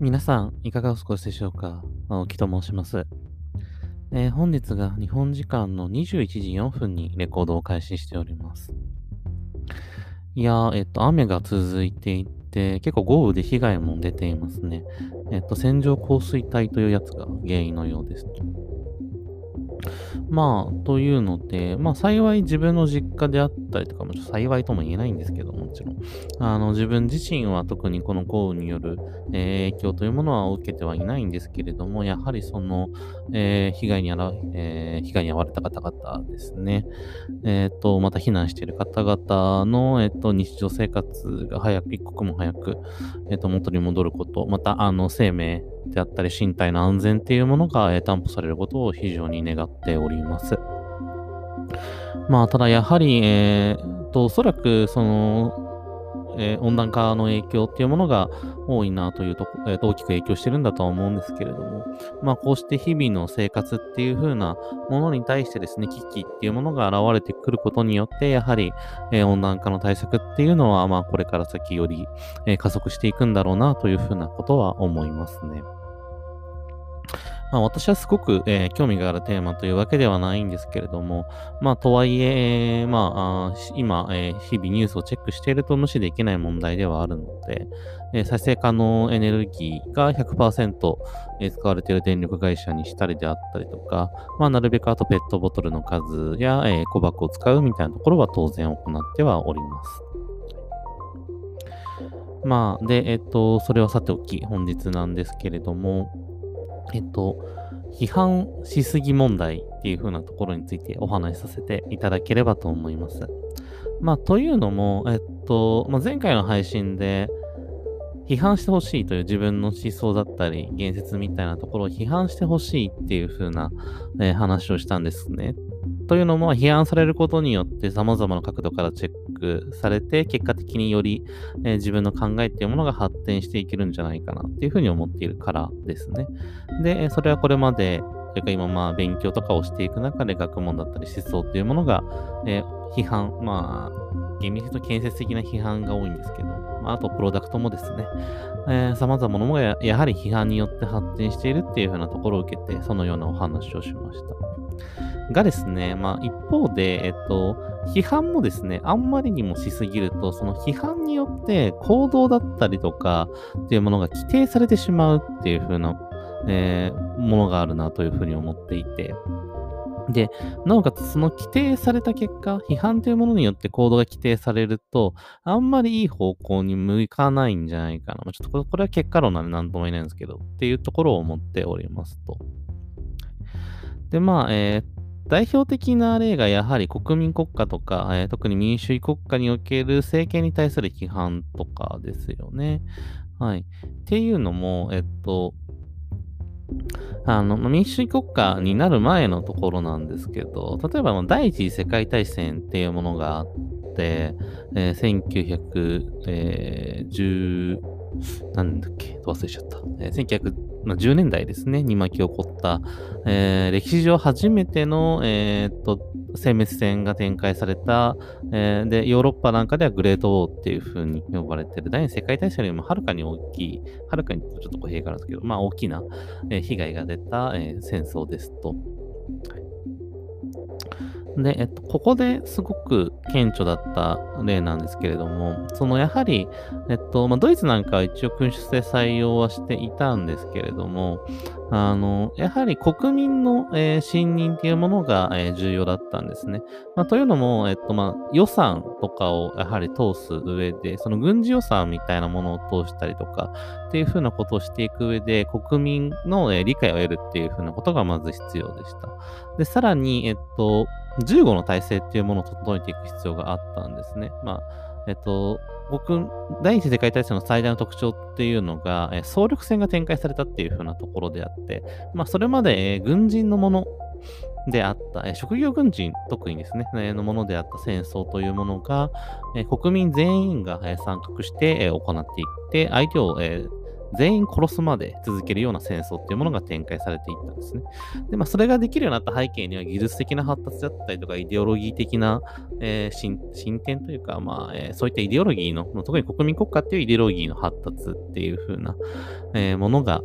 皆さん、いかがお過ごしでしょうか？青木と申します、えー、本日が日本時間の21時4分にレコードを開始しております。いや、えっと、雨が続いていて、結構豪雨で被害も出ていますね。えっと、線状降水帯というやつが原因のようです。まあ、というので、まあ、幸い自分の実家であったりとか、も幸いとも言えないんですけど、もちろん。あの、自分自身は特にこの豪雨による、えー、影響というものは受けてはいないんですけれども、やはりその、えー、被害にあら、えー、被害に遭われた方々ですね。えっ、と、また避難している方々の、えっ、と、日常生活が早く、一刻も早く、えっ、と、元に戻ること、また、あの、生命であったり、身体の安全っていうものが、え担保されることを非常に願っております。まあ、ただやはり、えー、と、おそらく、その、えー、温暖化の影響っていうものが多いなというとこ、えー、と大きく影響してるんだとは思うんですけれども、まあこうして日々の生活っていう風なものに対してですね、危機っていうものが現れてくることによって、やはり、えー、温暖化の対策っていうのは、まあこれから先より、え加速していくんだろうなという風なことは思いますね。まあ、私はすごく、えー、興味があるテーマというわけではないんですけれども、まあ、とはいえ、まあ、今、えー、日々ニュースをチェックしていると無視できない問題ではあるので、えー、再生可能エネルギーが100%、えー、使われている電力会社にしたりであったりとか、まあ、なるべくあとペットボトルの数や、えー、小箱を使うみたいなところは当然行ってはおります。まあ、で、えっと、それはさておき、本日なんですけれども、えっと、批判しすぎ問題っていう風なところについてお話しさせていただければと思います。まあ、というのも、えっと、まあ、前回の配信で、批判してほしいという自分の思想だったり、言説みたいなところを批判してほしいっていう風な、えー、話をしたんですね。というのも、批判されることによって様々な角度からチェックされて、結果的により、えー、自分の考えっていうものが発展していけるんじゃないかなっていうふうに思っているからですね。で、それはこれまで、というか今まあ勉強とかをしていく中で学問だったり思想っていうものが、えー、批判、まあ、厳密と建設的な批判が多いんですけど、まあ、あとプロダクトもですね、えー、様々なものがやはり批判によって発展しているっていうふうなところを受けて、そのようなお話をしました。がですね、まあ一方で、えっと、批判もですね、あんまりにもしすぎると、その批判によって行動だったりとかっていうものが規定されてしまうっていう風な、えー、ものがあるなというふうに思っていて、で、なおかつその規定された結果、批判というものによって行動が規定されると、あんまりいい方向に向かないんじゃないかな。ちょっとこれは結果論なんで何とも言えないんですけど、っていうところを思っておりますと。で、まあ、えー、代表的な例がやはり国民国家とか、えー、特に民主主義国家における政権に対する批判とかですよね。はい。っていうのも、えっと、あの、民主主義国家になる前のところなんですけど、例えば第一次世界大戦っていうものがあって、えー、1910、なんだっけ、忘れちゃった。えー、1910年代ですね、に巻き起こった、えー、歴史上初めての、えー、っと、殲滅戦が展開された、えー、で、ヨーロッパなんかではグレートウォーっていう風に呼ばれてる、第二次世界大戦よりもはるかに大きい、はるかにちょっと語弊があるんですけど、まあ大きな、えー、被害が出た、えー、戦争ですと。で、えっと、ここですごく顕著だった例なんですけれども、そのやはり、えっと、まあ、ドイツなんかは一応君主制採用はしていたんですけれども、あの、やはり国民の、えー、信任っていうものが、えー、重要だったんですね。まあ、というのも、えっと、まあ、予算とかをやはり通す上で、その軍事予算みたいなものを通したりとか、っていうふうなことをしていく上で、国民の、えー、理解を得るっていうふうなことがまず必要でした。で、さらに、えっと、15の体制っていうものを整えていく必要があったんですね。まあ、えっと、僕、第二次世界大戦の最大の特徴っていうのが、え総力戦が展開されたっていう風なところであって、まあ、それまで、え軍人のものであった、え職業軍人、特にですね、えのものであった戦争というものが、え国民全員が、え参画して、え行っていって、相手を、え全員殺すまで続けるような戦争っていうものが展開されていったんですね。で、まあ、それができるようになった背景には技術的な発達だったりとか、イデオロギー的な、えー、進展というか、まあ、えー、そういったイデオロギーの、特に国民国家っていうイデオロギーの発達っていう風な、えー、ものが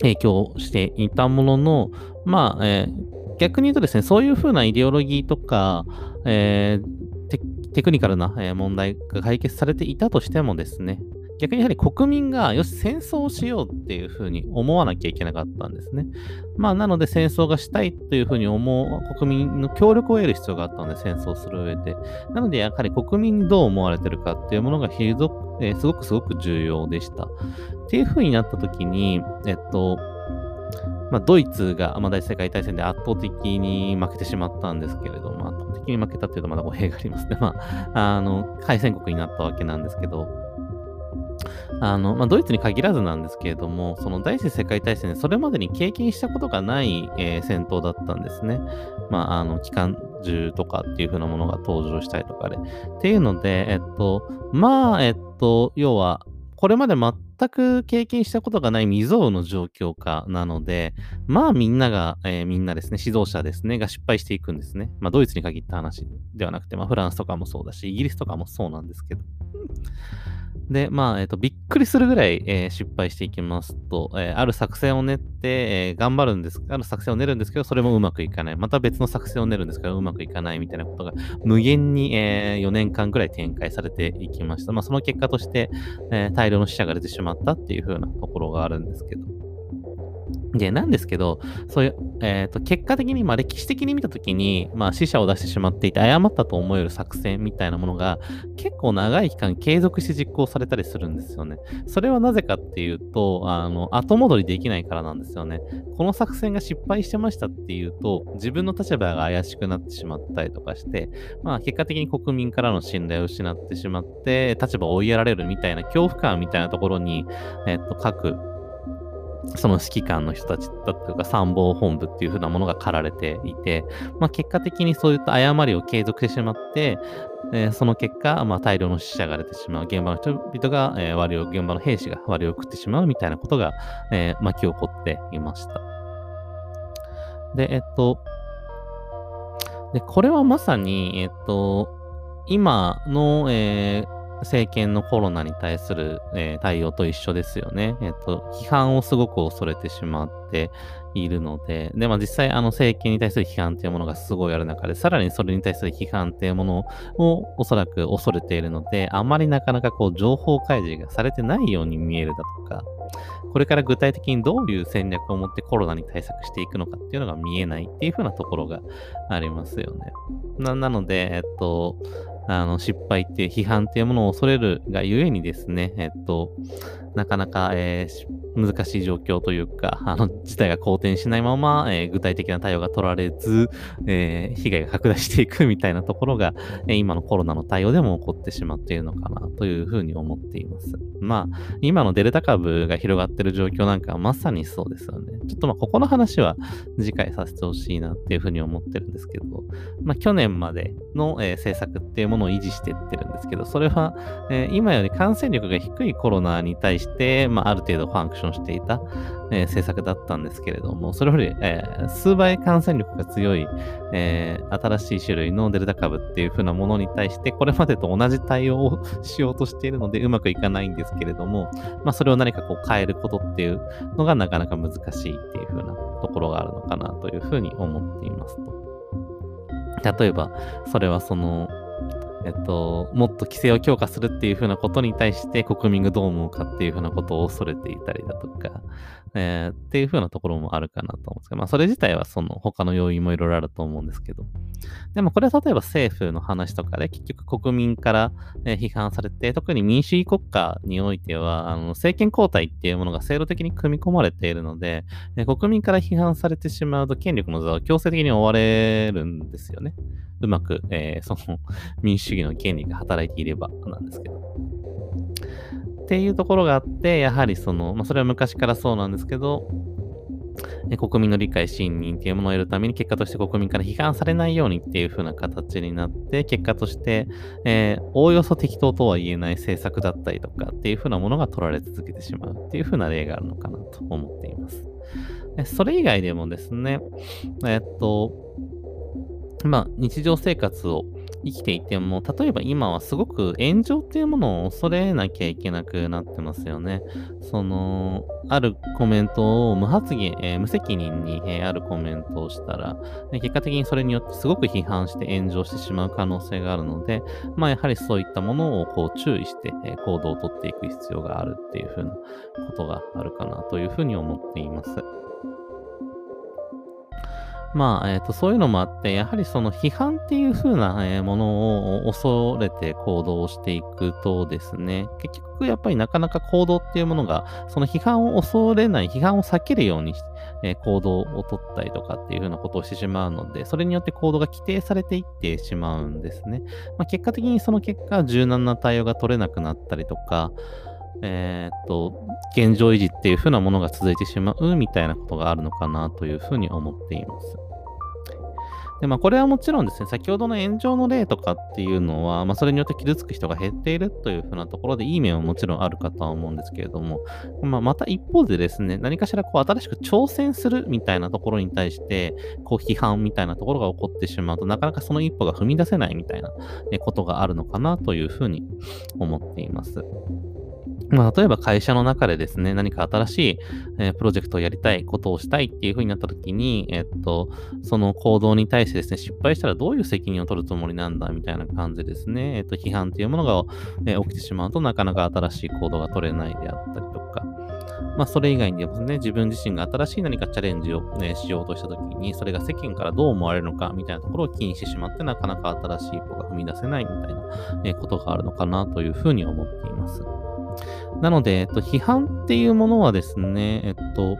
影響していたものの、まあ、えー、逆に言うとですね、そういう風なイデオロギーとか、えー、テテクニカルな問題が解決されていたとしてもですね、逆にやはり国民が、よし、戦争をしようっていうふうに思わなきゃいけなかったんですね。まあ、なので戦争がしたいというふうに思う国民の協力を得る必要があったので、戦争する上で。なので、やはり国民にどう思われてるかっていうものが非常、えー、すごくすごく重要でした。っていうふうになった時に、えっと、まあ、ドイツが、まあ、第一世界大戦で圧倒的に負けてしまったんですけれども、圧倒的に負けたっていうとまだ語弊がありますね。まあ、あの、敗戦国になったわけなんですけど、あの、まあ、ドイツに限らずなんですけれども、その第一次世界大戦でそれまでに経験したことがない、えー、戦闘だったんですね。まあ、あの、機関銃とかっていう風なものが登場したりとかで。っていうので、えっと、まあ、えっと、要は、これまで全全く経験したことがない未曾有の状況下なので、まあみんなが、えー、みんなですね、指導者ですね、が失敗していくんですね。まあドイツに限った話ではなくて、まあフランスとかもそうだし、イギリスとかもそうなんですけど。で、まあ、えっ、と、びっくりするぐらい、えー、失敗していきますと、えー、ある作戦を練って、え、頑張るんです、ある作戦を練るんですけど、それもうまくいかない。また別の作戦を練るんですけど、うまくいかないみたいなことが、無限に、え4年間ぐらい展開されていきました。まあ、その結果として、え大量の死者が出てしまうったっていう風なところがあるんですけど。で、なんですけど、そういう、えっ、ー、と、結果的に、まあ、歴史的に見たときに、まあ、死者を出してしまっていて、誤ったと思える作戦みたいなものが、結構長い期間継続して実行されたりするんですよね。それはなぜかっていうと、あの、後戻りできないからなんですよね。この作戦が失敗してましたっていうと、自分の立場が怪しくなってしまったりとかして、まあ、結果的に国民からの信頼を失ってしまって、立場を追いやられるみたいな恐怖感みたいなところに、えっ、と、各、その指揮官の人たちだとか参謀本部っていう風なものが駆られていて、まあ、結果的にそういった誤りを継続してしまって、えー、その結果、まあ、大量の死者が出てしまう、現場の人々が、えー、割を、現場の兵士が割を食ってしまうみたいなことが、えー、巻き起こっていました。で、えっと、で、これはまさに、えっと、今の、えー、政権のコロナに対する、えー、対応と一緒ですよね。えっ、と、批判をすごく恐れてしまっているので、で、まあ実際あの政権に対する批判というものがすごいある中で、さらにそれに対する批判というものをおそらく恐れているので、あまりなかなかこう情報開示がされてないように見えるだとか、これから具体的にどういう戦略を持ってコロナに対策していくのかっていうのが見えないっていうふうなところがありますよね。なので、えっと、あの、失敗って批判っていうものを恐れるがゆえにですね、えっと、なかなか、えー、難しい状況というか、あの、事態が好転しないまま、えー、具体的な対応が取られず、えー、被害が拡大していくみたいなところが、え今のコロナの対応でも起こってしまっているのかなというふうに思っています。まあ、今のデルタ株が広がってる状況なんかはまさにそうですよね。ちょっとまあ、ここの話は次回させてほしいなっていうふうに思ってるんですけど、まあ、去年までの、え政策っていうものを維持していってるんですけど、それは、え今より感染力が低いコロナに対して、してまあ、ある程度ファンクションしていた、えー、政策だったんですけれども、それより、えー、数倍感染力が強い、えー、新しい種類のデルタ株っていう風なものに対して、これまでと同じ対応をしようとしているので、うまくいかないんですけれども、まあ、それを何かこう変えることっていうのがなかなか難しいっていう風なところがあるのかなというふうに思っていますと。例えば、それはその、えっと、もっと規制を強化するっていうふうなことに対して国民がどう思うかっていうふうなことを恐れていたりだとか、えー、っていうふうなところもあるかなと思うんですけど、まあそれ自体はその他の要因もいろいろあると思うんですけど、でもこれは例えば政府の話とかで結局国民から批判されて、特に民主主義国家においては、あの政権交代っていうものが制度的に組み込まれているので、え国民から批判されてしまうと権力の座を強制的に追われるんですよね。うまく、えー、その民主主義の権利が働いていればなんですけど。っていうところがあって、やはりその、まあ、それは昔からそうなんですけど、国民の理解、信任っていうものを得るために、結果として国民から批判されないようにっていう風な形になって、結果として、えー、おおよそ適当とは言えない政策だったりとかっていう風なものが取られ続けてしまうっていう風な例があるのかなと思っています。それ以外でもですね、えっと、まあ、日常生活を生きていても、例えば今はすごく炎上っていうものを恐れなきゃいけなくなってますよね。その、あるコメントを無発言、えー、無責任に、えー、あるコメントをしたら、結果的にそれによってすごく批判して炎上してしまう可能性があるので、まあやはりそういったものをこう注意して、えー、行動をとっていく必要があるっていうふうなことがあるかなというふうに思っています。まあ、え、ー、と、そういうのもあって、やはりその批判っていう風な、ものを恐れて行動していくとですね、結局やっぱりなかなか行動っていうものが、その批判を恐れない、批判を避けるように、えー、行動をとったりとかっていう風なことをしてしまうので、それによって行動が規定されていってしまうんですね。まあ、結果的にその結果、柔軟な対応が取れなくなったりとか、えー、っと、現状維持っていう風なものが続いてしまうみたいなことがあるのかなというふうに思っています。で、まあ、これはもちろんですね、先ほどの炎上の例とかっていうのは、まあ、それによって傷つく人が減っているというふうなところで、いい面はもちろんあるかとは思うんですけれども、まあ、また一方でですね、何かしらこう新しく挑戦するみたいなところに対して、こう批判みたいなところが起こってしまうとなかなかその一歩が踏み出せないみたいなことがあるのかなというふうに思っています。まあ、例えば会社の中でですね、何か新しい、えー、プロジェクトをやりたい、ことをしたいっていう風になった時に、えっと、その行動に対してですね、失敗したらどういう責任を取るつもりなんだ、みたいな感じですね、えっと、批判っていうものが、えー、起きてしまうとなかなか新しい行動が取れないであったりとか、まあ、それ以外にですね、自分自身が新しい何かチャレンジを、ね、しようとしたときに、それが世間からどう思われるのかみたいなところを気にしてしまって、なかなか新しい一歩が踏み出せないみたいな、えことがあるのかなというふうに思っています。なので、えっと、批判っていうものはですね、えっと、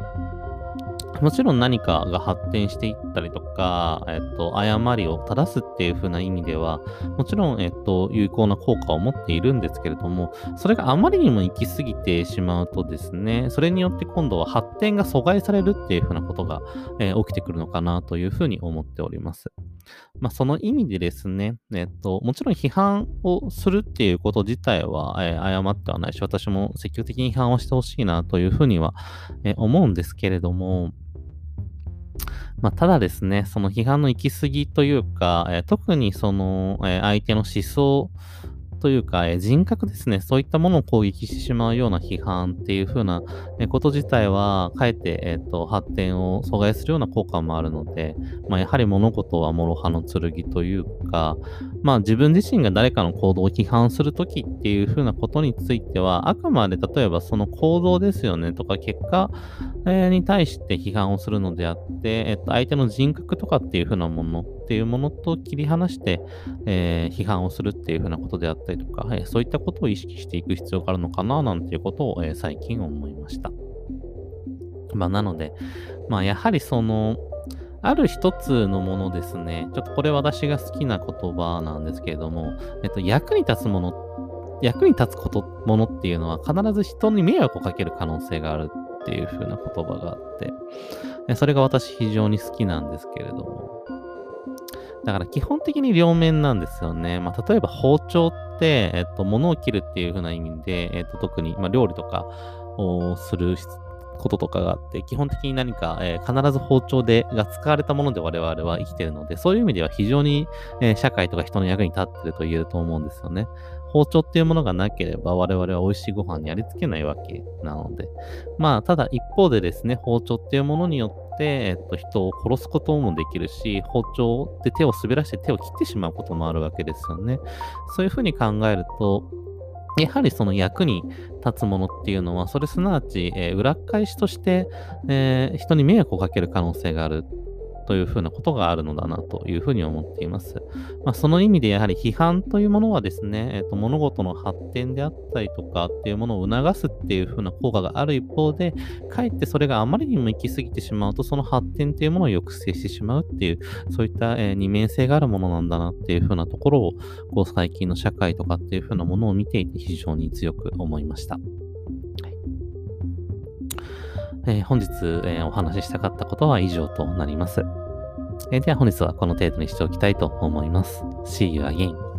もちろん何かが発展していったりとか、えっと、誤りを正すっていう風な意味では、もちろん、えっと、有効な効果を持っているんですけれども、それがあまりにも行き過ぎてしまうとですね、それによって今度は発展が阻害されるっていう風なことが、えー、起きてくるのかなという風に思っております。まあ、その意味でですね、えっと、もちろん批判をするっていうこと自体は、えー、誤ってはないし、私も積極的に批判をしてほしいなというふうには、えー、思うんですけれども、まあ、ただですね、その批判の行き過ぎというか、えー、特にその、え、相手の思想というか、え人格ですね、そういったものを攻撃してしまうような批判っていう風な、こと自体は、かえって、えーと、発展を阻害するような効果もあるので、まあ、やはり物事は諸刃の剣というか、まあ、自分自身が誰かの行動を批判するときっていう風なことについては、あくまで例えばその行動ですよねとか、結果、に対して批判をするのであって、えっ、と、相手の人格とかっていう風なものっていうものと切り離して、えー、批判をするっていう風なことであったりとか、えそういったことを意識していく必要があるのかな、なんていうことを、え最近思いました。まあ、なので、まあ、やはりその、ある一つのものですね。ちょっとこれ私が好きな言葉なんですけれども、えっと、役に立つもの、役に立つこと、ものっていうのは必ず人に迷惑をかける可能性があるっていう風な言葉があって、それが私非常に好きなんですけれども、だから基本的に両面なんですよね。まあ、例えば包丁って、えっと、物を切るっていう風な意味で、えっと、特に、まあ、料理とかをすることとかがあって、基本的に何か、えー、必ず包丁で、が使われたもので我々は生きているので、そういう意味では非常に、えー、社会とか人の役に立ってると言えると思うんですよね。包丁っていうものがなければ我々は美味しいご飯にありつけないわけなので。まあ、ただ一方でですね、包丁っていうものによって、えっと、人を殺すこともできるし、包丁で手を滑らして手を切ってしまうこともあるわけですよね。そういうふうに考えると、やはりその役に立つものっていうのは、それすなわち、えー、裏返しとして、えー、人に迷惑をかける可能性があるというふうなことがあるのだなというふうに思っています。まあ、その意味でやはり批判というものはですね、えーと、物事の発展であったりとかっていうものを促すっていうふうな効果がある一方で、かえってそれがあまりにも行き過ぎてしまうと、その発展っていうものを抑制してしまうっていう、そういった、えー、二面性があるものなんだなっていうふうなところを、こう最近の社会とかっていうふうなものを見ていて非常に強く思いました。えー、本日、えー、お話ししたかったことは以上となります。えー、では本日はこの程度にしておきたいと思います。See you again.